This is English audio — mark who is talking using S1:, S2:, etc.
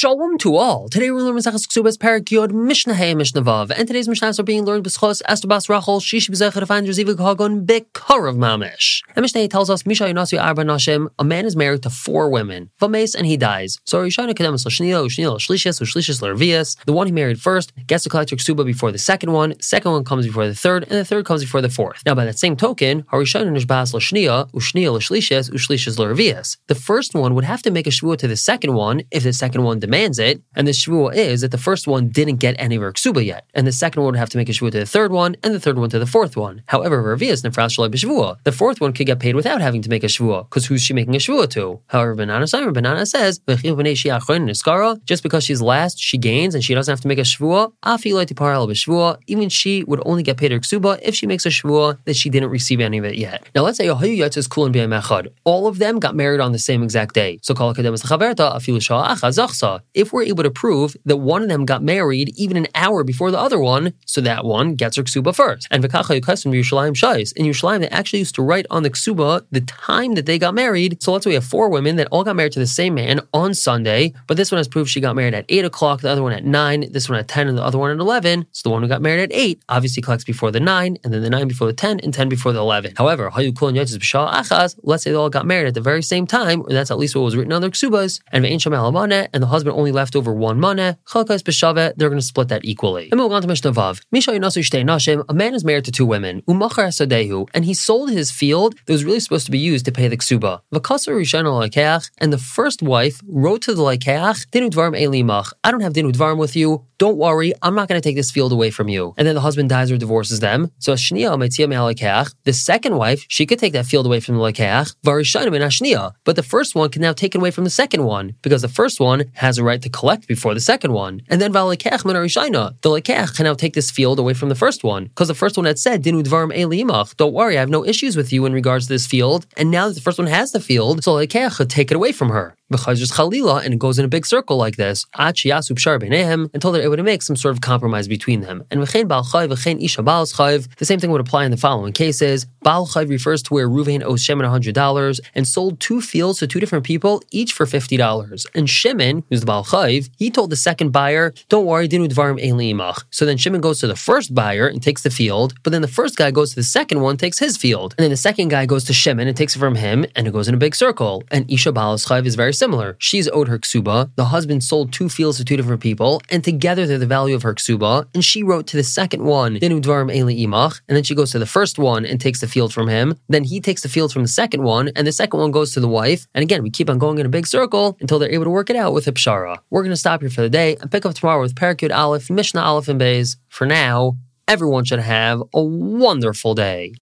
S1: Shalom to all. Today we're learning Masachas Ksubas Parak Yod Mishnah Hey and today's Mishnahs are being learned b'schos Esther Bas Rachel Shishi B'zechad Afan Jeziva Kagon Bekarav Mamish. And Mishnah tells us Misha Yonasi Arba Nashim. A man is married to four women, Vames, and he dies. So Rishana Kedemus Lashniya Ushniya Shlishis Ushlishis Lervias. The one he married first gets to collect Ksuba before the second one. Second one comes before the third, and the third comes before the fourth. Now by that same token, Harishana Nishbas Lashniya Ushniya Shlishis Ushlishis Lervias. The first one would have to make a shvua to the second one if the second one demands it, and the shvua is that the first one didn't get any of yet, and the second one would have to make a shvua to the third one, and the third one to the fourth one. However, Ravias nefras shalai b'shvua. The fourth one could get paid without having to make a shvua, because who's she making a shvua to? However, Ben Nanas Simon Ben Nanas says just because she's last, she gains, and she doesn't have to make a shvua. b'shvua. Even she would only get paid her if she makes a shvua that she didn't receive any of it yet. Now let's say all of them got married on the same exact day. So if we're able to prove that one of them got married even an hour before the other one, so that one gets her ksuba first. And in Yerushalayim, they actually used to write on the ksuba the time that they got married. So let's say we have four women that all got married to the same man on Sunday, but this one has proved she got married at 8 o'clock, the other one at 9, this one at 10, and the other one at 11. So the one who got married at 8 obviously collects before the 9, and then the 9 before the 10, and 10 before the 11. However, let's say they all got married at the very same time, or that's at least what was written on their ksubas, and and the husband only left over one mana, they're going to split that equally. And move on to Mishnah Vav. nashim, a man is married to two women, umachar sadehu, and he sold his field that was really supposed to be used to pay the ksuba. V'kasar rishon and the first wife wrote to the lekeach, dinu elimach, I don't have dinu dvarim with you, don't worry, I'm not going to take this field away from you. And then the husband dies or divorces them. So the second wife, she could take that field away from the lekeach, but the first one can now take it away from the second one because the first one has a right to collect before the second one. And then the lekech can now take this field away from the first one because the first one had said dinu dvarim Don't worry, I have no issues with you in regards to this field. And now that the first one has the field, so lekech could take it away from her chalila, and it goes in a big circle like this, until they're able to make some sort of compromise between them. And the same thing would apply in the following cases. Baal chayv refers to where Ruvain owes Shimon $100 and sold two fields to two different people, each for $50. And Shimon, who's the Baal chayv, he told the second buyer, don't worry, dinu dvarim imach. So then Shimon goes to the first buyer and takes the field, but then the first guy goes to the second one, takes his field. And then the second guy goes to Shimon and takes it from him, and it goes in a big circle. And Isha Baal chayv is very similar. She's owed her ksuba. The husband sold two fields to two different people, and together they're the value of her ksuba. And she wrote to the second one, Dinu dvarim imach, and then she goes to the first one and takes the field from him. Then he takes the field from the second one, and the second one goes to the wife. And again, we keep on going in a big circle until they're able to work it out with a pshara. We're going to stop here for the day and pick up tomorrow with Parakut Aleph, Mishnah Aleph, and Bays. For now, everyone should have a wonderful day.